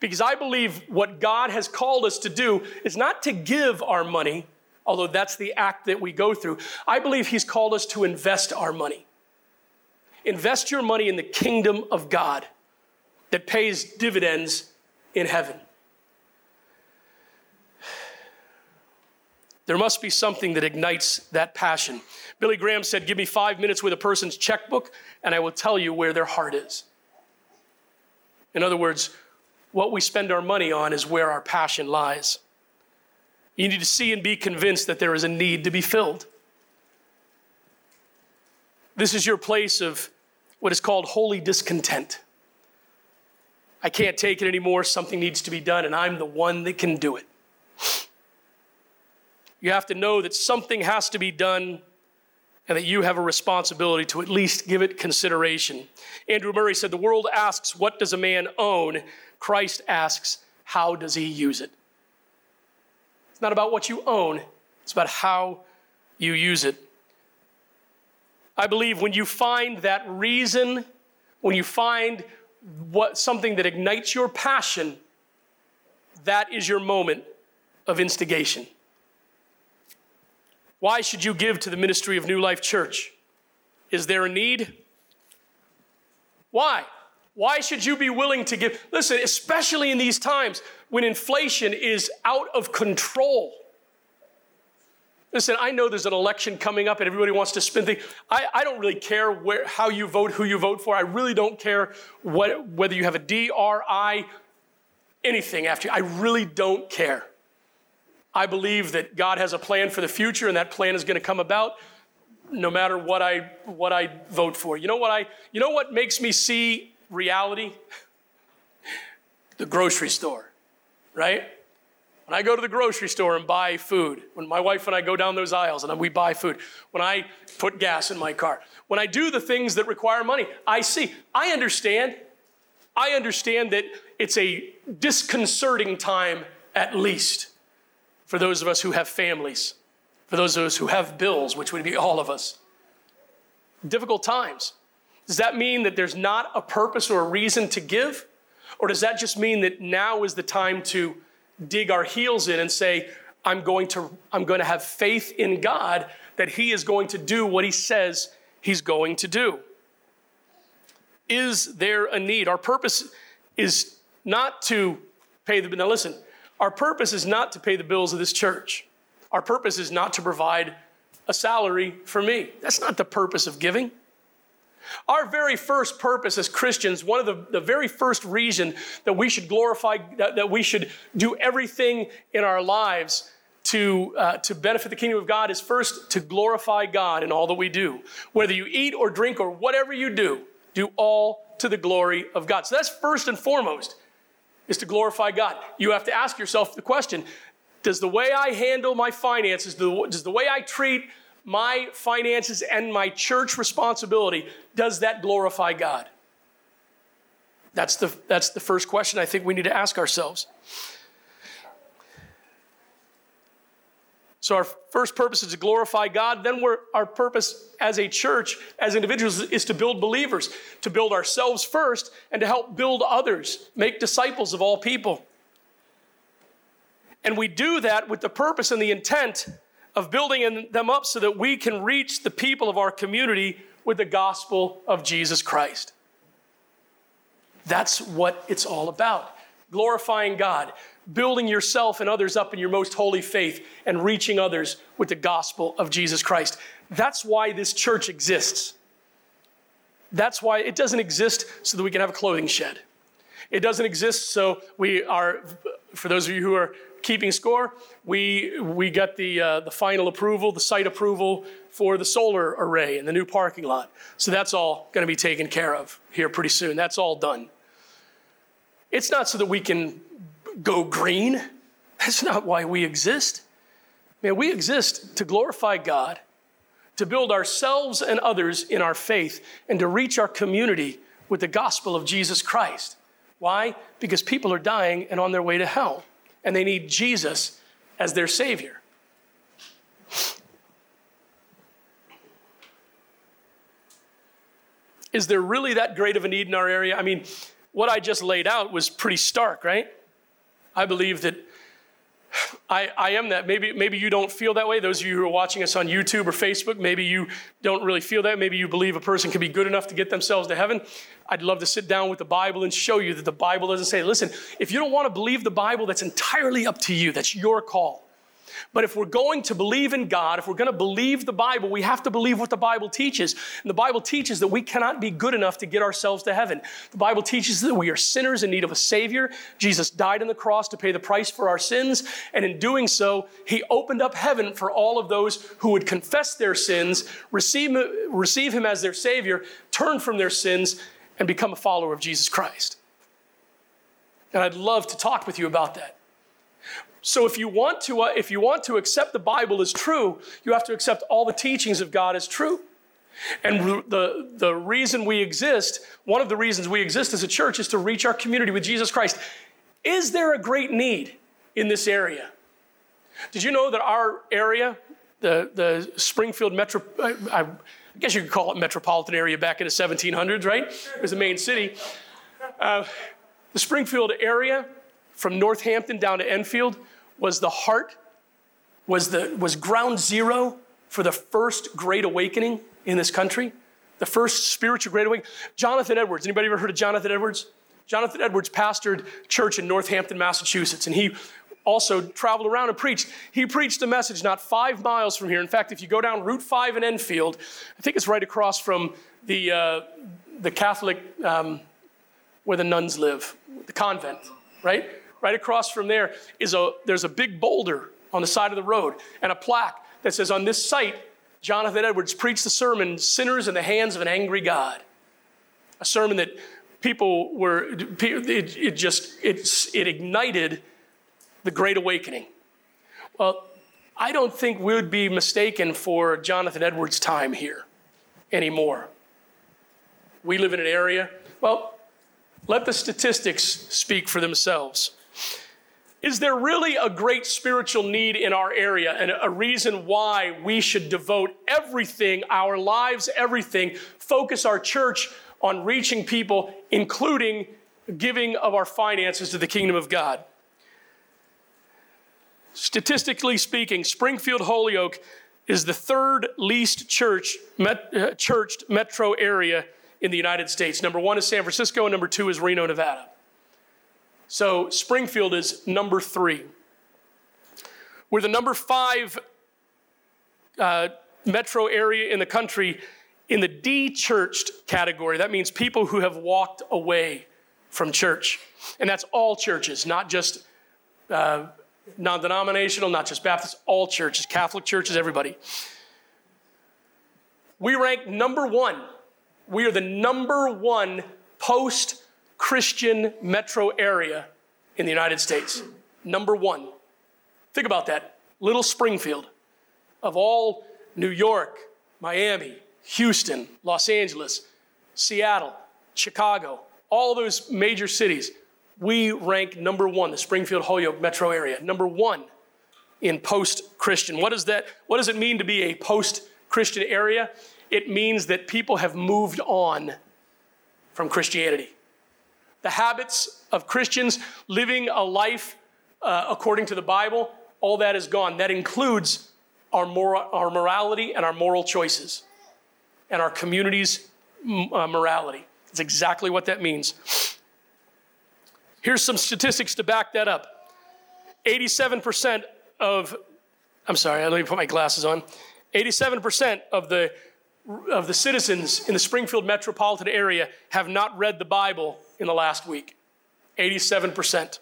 Because I believe what God has called us to do is not to give our money, although that's the act that we go through. I believe He's called us to invest our money. Invest your money in the kingdom of God that pays dividends in heaven. There must be something that ignites that passion. Billy Graham said, Give me five minutes with a person's checkbook, and I will tell you where their heart is. In other words, what we spend our money on is where our passion lies. You need to see and be convinced that there is a need to be filled. This is your place of what is called holy discontent. I can't take it anymore. Something needs to be done, and I'm the one that can do it. You have to know that something has to be done and that you have a responsibility to at least give it consideration. Andrew Murray said, The world asks, What does a man own? Christ asks, How does he use it? It's not about what you own, it's about how you use it. I believe when you find that reason, when you find what something that ignites your passion, that is your moment of instigation. Why should you give to the ministry of New Life Church? Is there a need? Why? Why should you be willing to give? Listen, especially in these times when inflation is out of control. Listen, I know there's an election coming up and everybody wants to spend things. I, I don't really care where, how you vote, who you vote for. I really don't care what, whether you have a D, R, I, anything after you. I really don't care. I believe that God has a plan for the future and that plan is going to come about no matter what I, what I vote for. You know what, I, you know what makes me see reality? [laughs] The grocery store, right? When I go to the grocery store and buy food, when my wife and I go down those aisles and we buy food, when I put gas in my car, when I do the things that require money, I see, I understand. I understand that it's a disconcerting time at least for those of us who have families, for those of us who have bills, which would be all of us. Difficult times. Does that mean that there's not a purpose or a reason to give? Or does that just mean that now is the time to dig our heels in and say, I'm going to, I'm going to have faith in God that He is going to do what He says He's going to do. Is there a need? Our purpose is not to pay the now listen, our purpose is not to pay the bills of this church. Our purpose is not to provide a salary for me. That's not the purpose of giving. Our very first purpose as Christians, one of the, the very first reason that we should glorify, that, that we should do everything in our lives to, uh, to benefit the kingdom of God is first to glorify God in all that we do. Whether you eat or drink or whatever you do, do all to the glory of God. So that's first and foremost, is to glorify God. You have to ask yourself the question Does the way I handle my finances, does the way I treat my finances and my church responsibility, does that glorify God? That's the, that's the first question I think we need to ask ourselves. So, our first purpose is to glorify God. Then, our purpose as a church, as individuals, is to build believers, to build ourselves first, and to help build others, make disciples of all people. And we do that with the purpose and the intent of building them up so that we can reach the people of our community with the gospel of Jesus Christ. That's what it's all about. Glorifying God, building yourself and others up in your most holy faith, and reaching others with the gospel of Jesus Christ. That's why this church exists. That's why it doesn't exist so that we can have a clothing shed. It doesn't exist so we are, for those of you who are keeping score, we, we got the, uh, the final approval, the site approval for the solar array in the new parking lot. So that's all going to be taken care of here pretty soon. That's all done. It's not so that we can go green. That's not why we exist. Man, we exist to glorify God, to build ourselves and others in our faith, and to reach our community with the gospel of Jesus Christ. Why? Because people are dying and on their way to hell and they need Jesus as their Savior. Is there really that great of a need in our area? I mean, what I just laid out was pretty stark, right? I believe that I, I am that. Maybe, maybe you don't feel that way. Those of you who are watching us on YouTube or Facebook, maybe you don't really feel that. Maybe you believe a person can be good enough to get themselves to heaven. I'd love to sit down with the Bible and show you that the Bible doesn't say, listen, if you don't want to believe the Bible, that's entirely up to you. That's your call. But if we're going to believe in God, if we're going to believe the Bible, we have to believe what the Bible teaches. And the Bible teaches that we cannot be good enough to get ourselves to heaven. The Bible teaches that we are sinners in need of a Savior. Jesus died on the cross to pay the price for our sins. And in doing so, He opened up heaven for all of those who would confess their sins, receive, receive Him as their Savior, turn from their sins, and become a follower of Jesus Christ. And I'd love to talk with you about that. So if you want to, uh, if you want to accept the Bible as true, you have to accept all the teachings of God as true. And the, the reason we exist, one of the reasons we exist as a church is to reach our community with Jesus Christ. Is there a great need in this area? Did you know that our area, the, the Springfield Metro, I, I guess you could call it metropolitan area back in the 1700s, right? It was the main city. Uh, the Springfield area, from Northampton down to Enfield, was the heart, was, the, was ground zero for the first great awakening in this country, the first spiritual great awakening. Jonathan Edwards, anybody ever heard of Jonathan Edwards? Jonathan Edwards pastored church in Northampton, Massachusetts, and he also traveled around and preached. He preached a message not five miles from here. In fact, if you go down Route 5 in Enfield, I think it's right across from the, uh, the Catholic, um, where the nuns live, the convent, right? Right across from there is a there's a big boulder on the side of the road and a plaque that says, On this site, Jonathan Edwards preached the sermon, Sinners in the Hands of an Angry God. A sermon that people were, it, it just, it, it ignited the Great Awakening. Well, I don't think we would be mistaken for Jonathan Edwards' time here anymore. We live in an area, well, let the statistics speak for themselves. Is there really a great spiritual need in our area and a reason why we should devote everything, our lives, everything, focus our church on reaching people, including giving of our finances to the kingdom of God? Statistically speaking, Springfield Holyoke is the third least church, met, uh, churched metro area in the United States. Number one is San Francisco, and number two is Reno, Nevada. So Springfield is number three. We're the number five uh, metro area in the country in the de-churched category. That means people who have walked away from church. And that's all churches, not just uh, non denominational, not just Baptist, all churches, Catholic churches, everybody. We rank number one. We are the number one post Christian metro area in the United States. Number one. Think about that. Little Springfield. Of all New York, Miami, Houston, Los Angeles, Seattle, Chicago, all those major cities, we rank number one, the Springfield Holyoke metro area, number one in post Christian. What, that, what does it mean to be a post Christian area? It means that people have moved on from Christianity the habits of Christians living a life uh, according to the Bible, all that is gone. That includes our, mor- our morality and our moral choices and our community's uh, morality. That's exactly what that means. Here's some statistics to back that up 87% of, I'm sorry, let me put my glasses on. 87% of the of the citizens in the Springfield metropolitan area have not read the Bible in the last week 87%.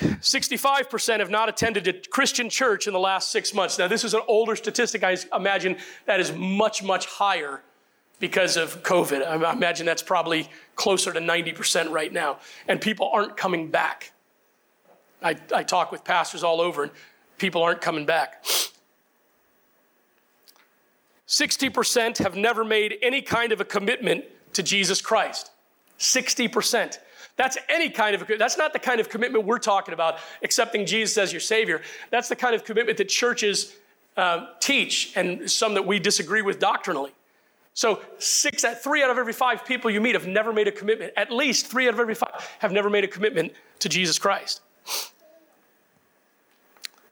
65% have not attended a Christian church in the last six months. Now, this is an older statistic. I imagine that is much, much higher because of COVID. I imagine that's probably closer to 90% right now. And people aren't coming back. I, I talk with pastors all over, and people aren't coming back. 60% have never made any kind of a commitment to Jesus Christ. 60%. That's any kind of, that's not the kind of commitment we're talking about, accepting Jesus as your Savior. That's the kind of commitment that churches uh, teach and some that we disagree with doctrinally. So, six, three out of every five people you meet have never made a commitment. At least three out of every five have never made a commitment to Jesus Christ.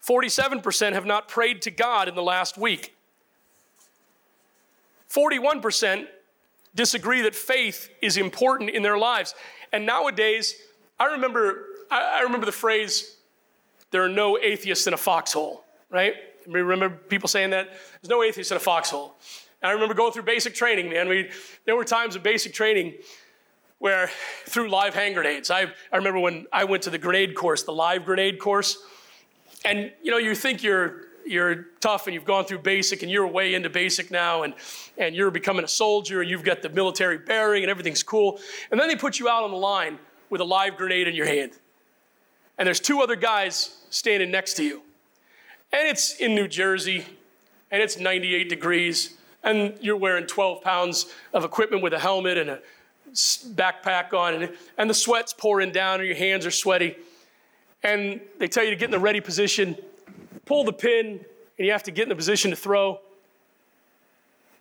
47% have not prayed to God in the last week. 41% disagree that faith is important in their lives. And nowadays, I remember, I remember the phrase, there are no atheists in a foxhole, right? Remember people saying that? There's no atheists in a foxhole. And I remember going through basic training, man. We, there were times of basic training where through live hand grenades. I, I remember when I went to the grenade course, the live grenade course, and you know, you think you're you're tough and you've gone through basic and you're way into basic now and, and you're becoming a soldier and you've got the military bearing and everything's cool. And then they put you out on the line with a live grenade in your hand. And there's two other guys standing next to you. And it's in New Jersey and it's 98 degrees and you're wearing 12 pounds of equipment with a helmet and a backpack on, and, and the sweat's pouring down, and your hands are sweaty. And they tell you to get in the ready position, pull the pin, and you have to get in the position to throw.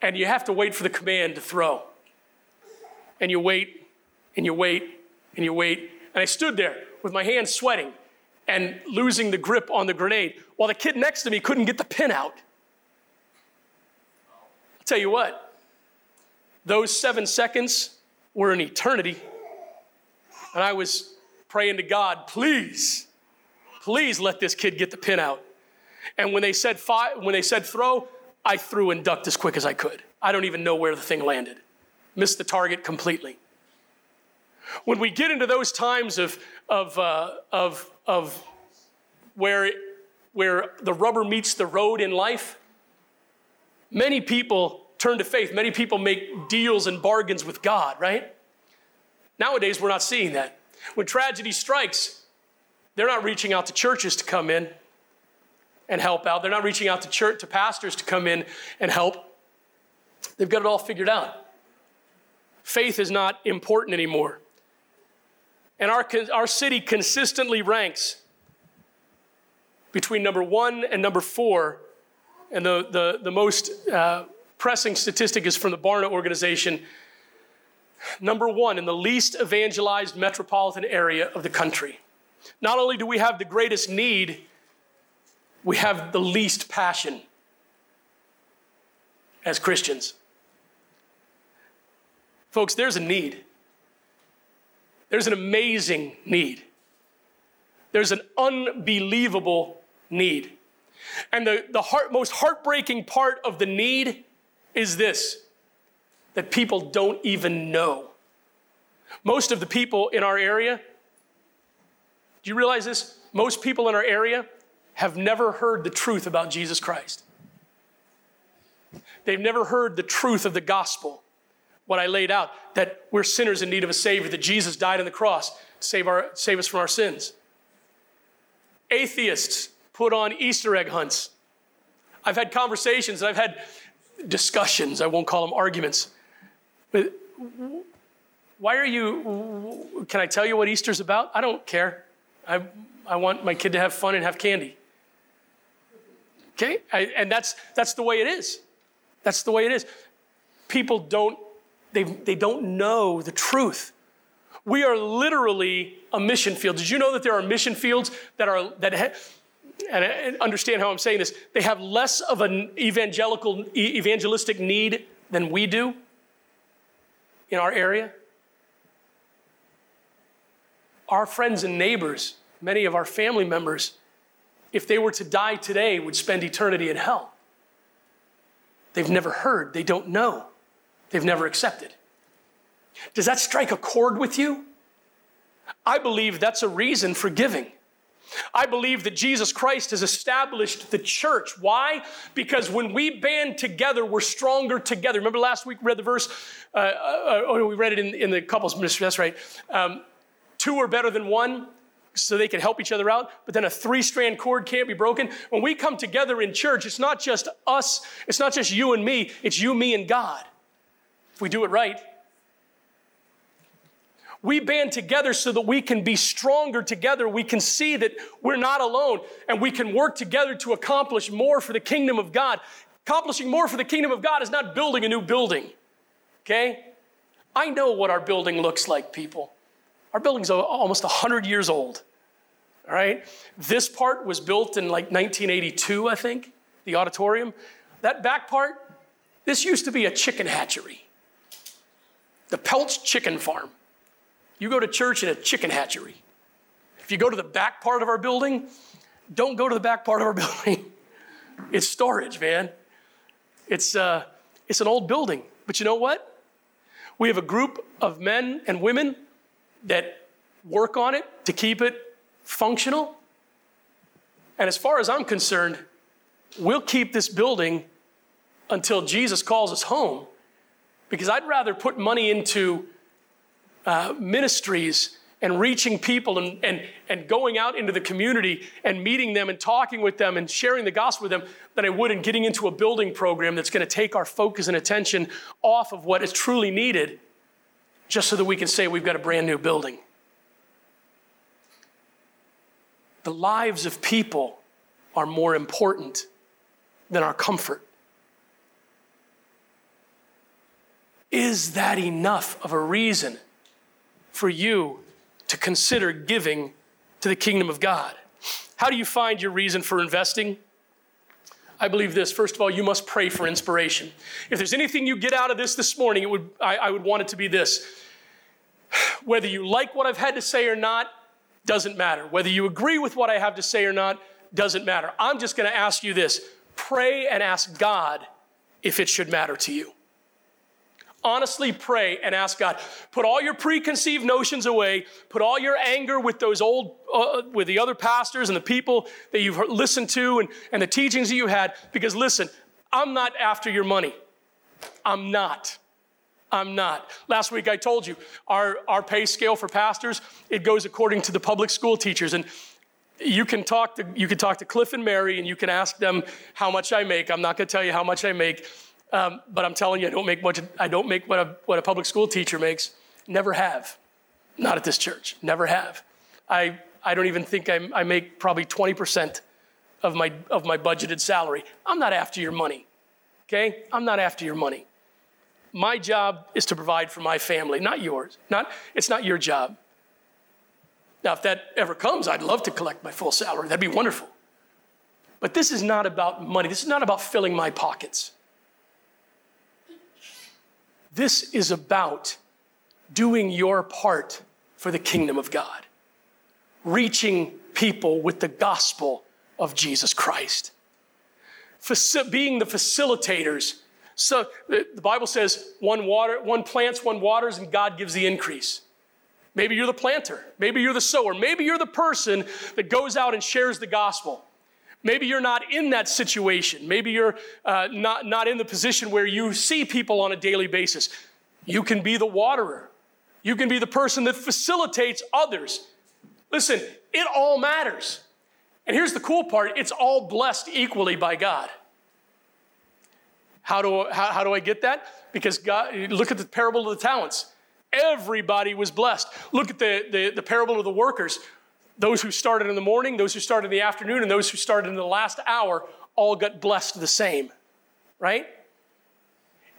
And you have to wait for the command to throw. And you wait, and you wait, and you wait. And I stood there with my hands sweating and losing the grip on the grenade while the kid next to me couldn't get the pin out. I'll tell you what, those seven seconds were an eternity. And I was praying to God, please, please let this kid get the pin out. And when they said when they said throw, I threw and ducked as quick as I could. I don't even know where the thing landed. Missed the target completely. When we get into those times of, of, uh, of, of where, where the rubber meets the road in life, many people turn to faith. Many people make deals and bargains with God, right? Nowadays, we're not seeing that. When tragedy strikes, they're not reaching out to churches to come in and help out. They're not reaching out to church to pastors to come in and help. They've got it all figured out. Faith is not important anymore. And our, our city consistently ranks between number one and number four. And the, the, the most uh, pressing statistic is from the Barna organization. Number one, in the least evangelized metropolitan area of the country. Not only do we have the greatest need, we have the least passion as Christians. Folks, there's a need. There's an amazing need. There's an unbelievable need. And the, the heart, most heartbreaking part of the need is this that people don't even know. Most of the people in our area, do you realize this? Most people in our area have never heard the truth about Jesus Christ. They've never heard the truth of the gospel, what I laid out, that we're sinners in need of a Savior, that Jesus died on the cross to save, our, save us from our sins. Atheists put on Easter egg hunts. I've had conversations, I've had discussions, I won't call them arguments. But why are you, can I tell you what Easter's about? I don't care. I, I want my kid to have fun and have candy. Okay? I, and that's, that's the way it is. That's the way it is. People don't, they, they don't know the truth. We are literally a mission field. Did you know that there are mission fields that are, that, ha- and understand how I'm saying this, they have less of an evangelical, evangelistic need than we do in our area. Our friends and neighbors, many of our family members, if they were to die today, would spend eternity in hell. They've never heard, they don't know, they've never accepted. Does that strike a chord with you? I believe that's a reason for giving. I believe that Jesus Christ has established the church. Why? Because when we band together, we're stronger together. Remember last week we read the verse, uh, uh, oh, we read it in, in the couples ministry, that's right. Um, two are better than one, so they can help each other out, but then a three strand cord can't be broken. When we come together in church, it's not just us, it's not just you and me, it's you, me, and God. If we do it right, we band together so that we can be stronger together. We can see that we're not alone and we can work together to accomplish more for the kingdom of God. Accomplishing more for the kingdom of God is not building a new building, okay? I know what our building looks like, people. Our building's almost 100 years old, all right? This part was built in like 1982, I think, the auditorium. That back part, this used to be a chicken hatchery, the Peltz Chicken Farm. You go to church in a chicken hatchery. If you go to the back part of our building, don't go to the back part of our [laughs] building. it's storage, man. It's, uh, it's an old building. But you know what? We have a group of men and women that work on it to keep it functional. And as far as I'm concerned, we'll keep this building until Jesus calls us home because I'd rather put money into uh, ministries and reaching people and, and, and going out into the community and meeting them and talking with them and sharing the gospel with them than I would in getting into a building program that's going to take our focus and attention off of what is truly needed just so that we can say we've got a brand new building. The lives of people are more important than our comfort. Is that enough of a reason for you to consider giving to the kingdom of God? How do you find your reason for investing? I believe this. First of all, you must pray for inspiration. If there's anything you get out of this this morning, it would, I, I would want it to be this. Whether you like what I've had to say or not, doesn't matter. Whether you agree with what I have to say or not, doesn't matter. I'm just going to ask you this pray and ask God if it should matter to you. Honestly pray and ask God. Put all your preconceived notions away. Put all your anger with those old, uh, with the other pastors and the people that you've listened to and, and the teachings that you had. Because listen, I'm not after your money. I'm not. I'm not. Last week I told you our, our pay scale for pastors, it goes according to the public school teachers. And you can talk to you can talk to Cliff and Mary and you can ask them how much I make. I'm not going to tell you how much I make, um, but I'm telling you, I don't make much. I don't make what a what a public school teacher makes. Never have, not at this church. Never have. I I don't even think I, I make probably 20 percent of my of my budgeted salary. I'm not after your money. Okay, I'm not after your money. My job is to provide for my family, not yours. Not it's not your job. Now, if that ever comes, I'd love to collect my full salary. That'd be wonderful. But this is not about money. This is not about filling my pockets. This is about doing your part for the kingdom of God, reaching people with the gospel of Jesus Christ, Faci- being the facilitators. So the Bible says one water, one plants, one waters, and God gives the increase. Maybe you're the planter. Maybe you're the sower. Maybe you're the person that goes out and shares the gospel. Maybe you're not in that situation. Maybe you're uh, not, not in the position where you see people on a daily basis. You can be the waterer. You can be the person that facilitates others. Listen, it all matters. And here's the cool part it's all blessed equally by God. How do, how, how do I get that? Because God, look at the parable of the talents. Everybody was blessed. Look at the, the, the, parable of the workers. Those who started in the morning, those who started in the afternoon, and those who started in the last hour all got blessed the same, right?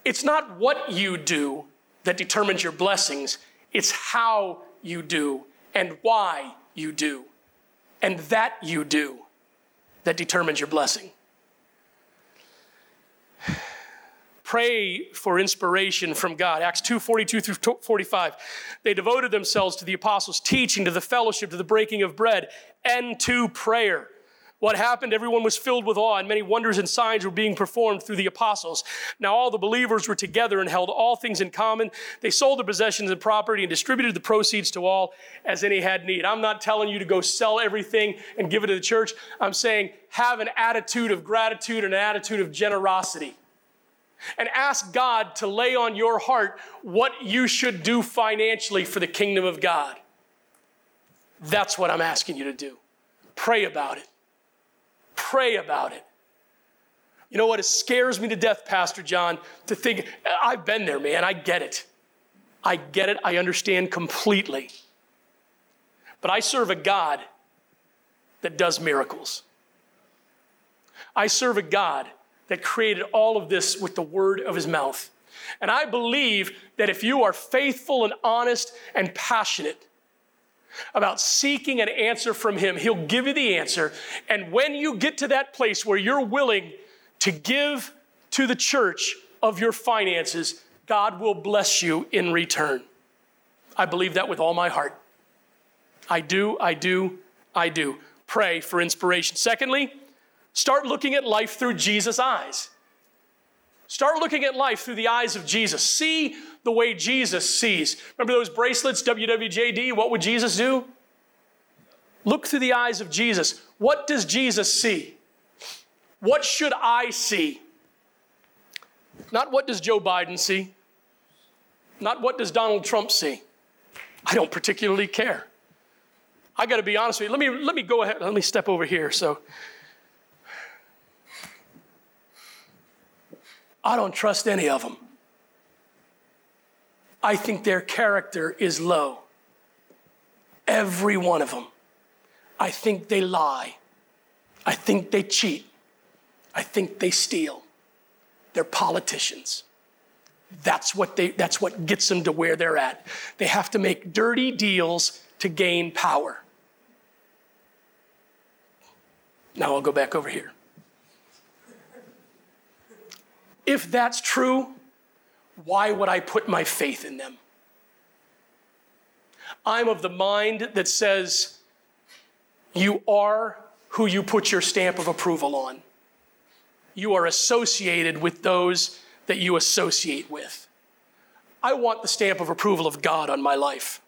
It's not what you do that determines your blessings, it's how you do and why you do and that you do that determines your blessing. Pray for inspiration from God. Acts 2 42 through 45. They devoted themselves to the apostles' teaching, to the fellowship, to the breaking of bread, and to prayer. What happened? Everyone was filled with awe, and many wonders and signs were being performed through the apostles. Now, all the believers were together and held all things in common. They sold their possessions and property and distributed the proceeds to all as any had need. I'm not telling you to go sell everything and give it to the church. I'm saying have an attitude of gratitude and an attitude of generosity and ask God to lay on your heart what you should do financially for the kingdom of God. That's what I'm asking you to do. Pray about it. Pray about it. You know what? It scares me to death, Pastor John, to think, I've been there, man. I get it. I get it. I understand completely. But I serve a God that does miracles. I serve a God that created all of this with the word of his mouth. And I believe that if you are faithful and honest and passionate about seeking an answer from him, he'll give you the answer. And when you get to that place where you're willing to give to the church of your finances, God will bless you in return. I believe that with all my heart. I do, I do, I do. pray for inspiration. Secondly, start looking at life through Jesus' eyes. Start looking at life through the eyes of Jesus. See the way Jesus sees. Remember those bracelets, WWJD? What would Jesus do? Look through the eyes of Jesus. What does Jesus see? What should I see? Not what does Joe Biden see? Not what does Donald Trump see? I don't particularly care. I got to be honest with you. Let me, let me go ahead. Let me step over here. So, I don't trust any of them. I think their character is low. Every one of them. I think they lie. I think they cheat. I think they steal. They're politicians. That's what, they, that's what gets them to where they're at. They have to make dirty deals to gain power. Now I'll go back over here. If that's true, why would I put my faith in them? I'm of the mind that says you are who you put your stamp of approval on. You are associated with those that you associate with. I want the stamp of approval of God on my life.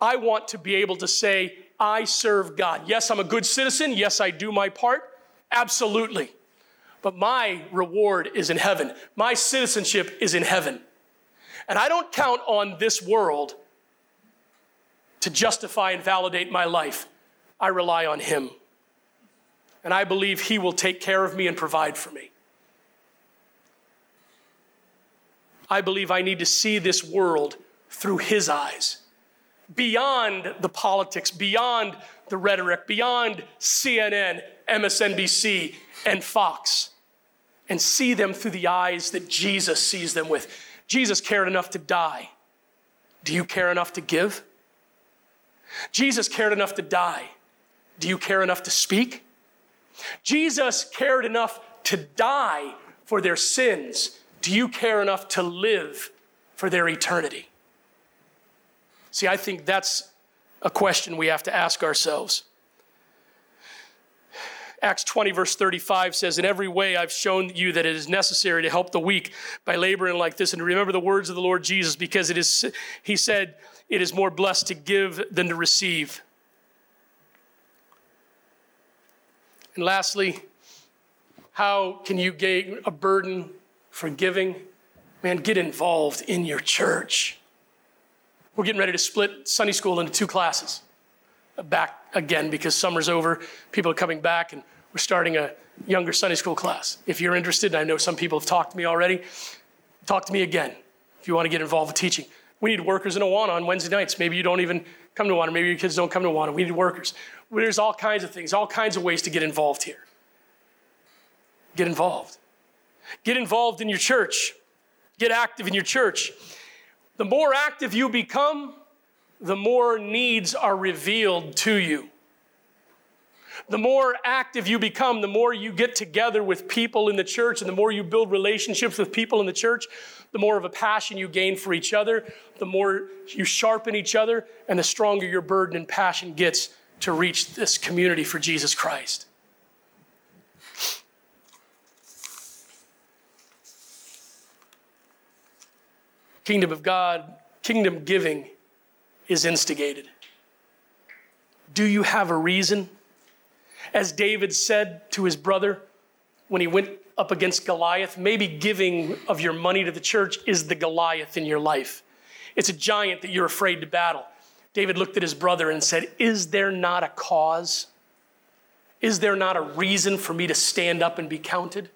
I want to be able to say, I serve God. Yes, I'm a good citizen. Yes, I do my part. Absolutely. But my reward is in heaven. My citizenship is in heaven. And I don't count on this world to justify and validate my life. I rely on Him. And I believe He will take care of me and provide for me. I believe I need to see this world through His eyes, beyond the politics, beyond the rhetoric, beyond CNN, MSNBC, and Fox, and see them through the eyes that Jesus sees them with. Jesus cared enough to die. Do you care enough to give? Jesus cared enough to die. Do you care enough to speak? Jesus cared enough to die for their sins. Do you care enough to live for their eternity? See, I think that's a question we have to ask ourselves. Acts 20, verse 35 says, In every way I've shown you that it is necessary to help the weak by laboring like this. And remember the words of the Lord Jesus, because it is, he said, it is more blessed to give than to receive. And lastly, how can you gain a burden for giving? Man, get involved in your church. We're getting ready to split Sunday school into two classes. Back again because summer's over, people are coming back, and we're starting a younger Sunday school class. If you're interested, I know some people have talked to me already, talk to me again if you want to get involved with teaching. We need workers in Awana on Wednesday nights. Maybe you don't even come to Awana. Maybe your kids don't come to Awana. We need workers. There's all kinds of things, all kinds of ways to get involved here. Get involved. Get involved in your church. Get active in your church. The more active you become, the more needs are revealed to you. The more active you become, the more you get together with people in the church, and the more you build relationships with people in the church, the more of a passion you gain for each other, the more you sharpen each other, and the stronger your burden and passion gets to reach this community for Jesus Christ. Kingdom of God, kingdom giving is instigated. Do you have a reason? As David said to his brother when he went up against Goliath, maybe giving of your money to the church is the Goliath in your life. It's a giant that you're afraid to battle. David looked at his brother and said, Is there not a cause? Is there not a reason for me to stand up and be counted?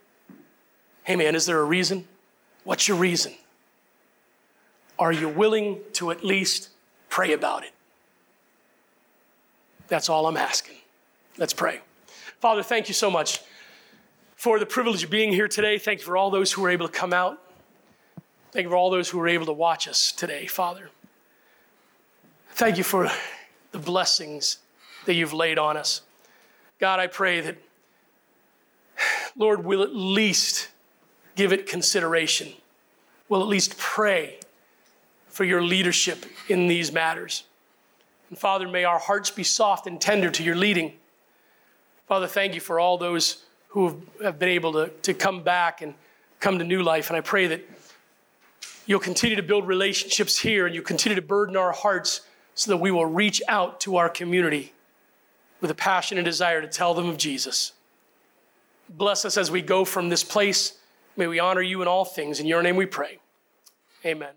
Hey man, is there a reason? What's your reason? Are you willing to at least pray about it? That's all I'm asking. Let's pray. Father, thank you so much for the privilege of being here today. Thank you for all those who were able to come out. Thank you for all those who were able to watch us today, Father. Thank you for the blessings that you've laid on us. God, I pray that, Lord, we'll at least give it consideration. We'll at least pray for your leadership in these matters. And Father, may our hearts be soft and tender to your leading. Father, thank you for all those who have been able to, to come back and come to new life. And I pray that you'll continue to build relationships here and you continue to burden our hearts so that we will reach out to our community with a passion and desire to tell them of Jesus. Bless us as we go from this place. May we honor you in all things. In your name we pray. Amen.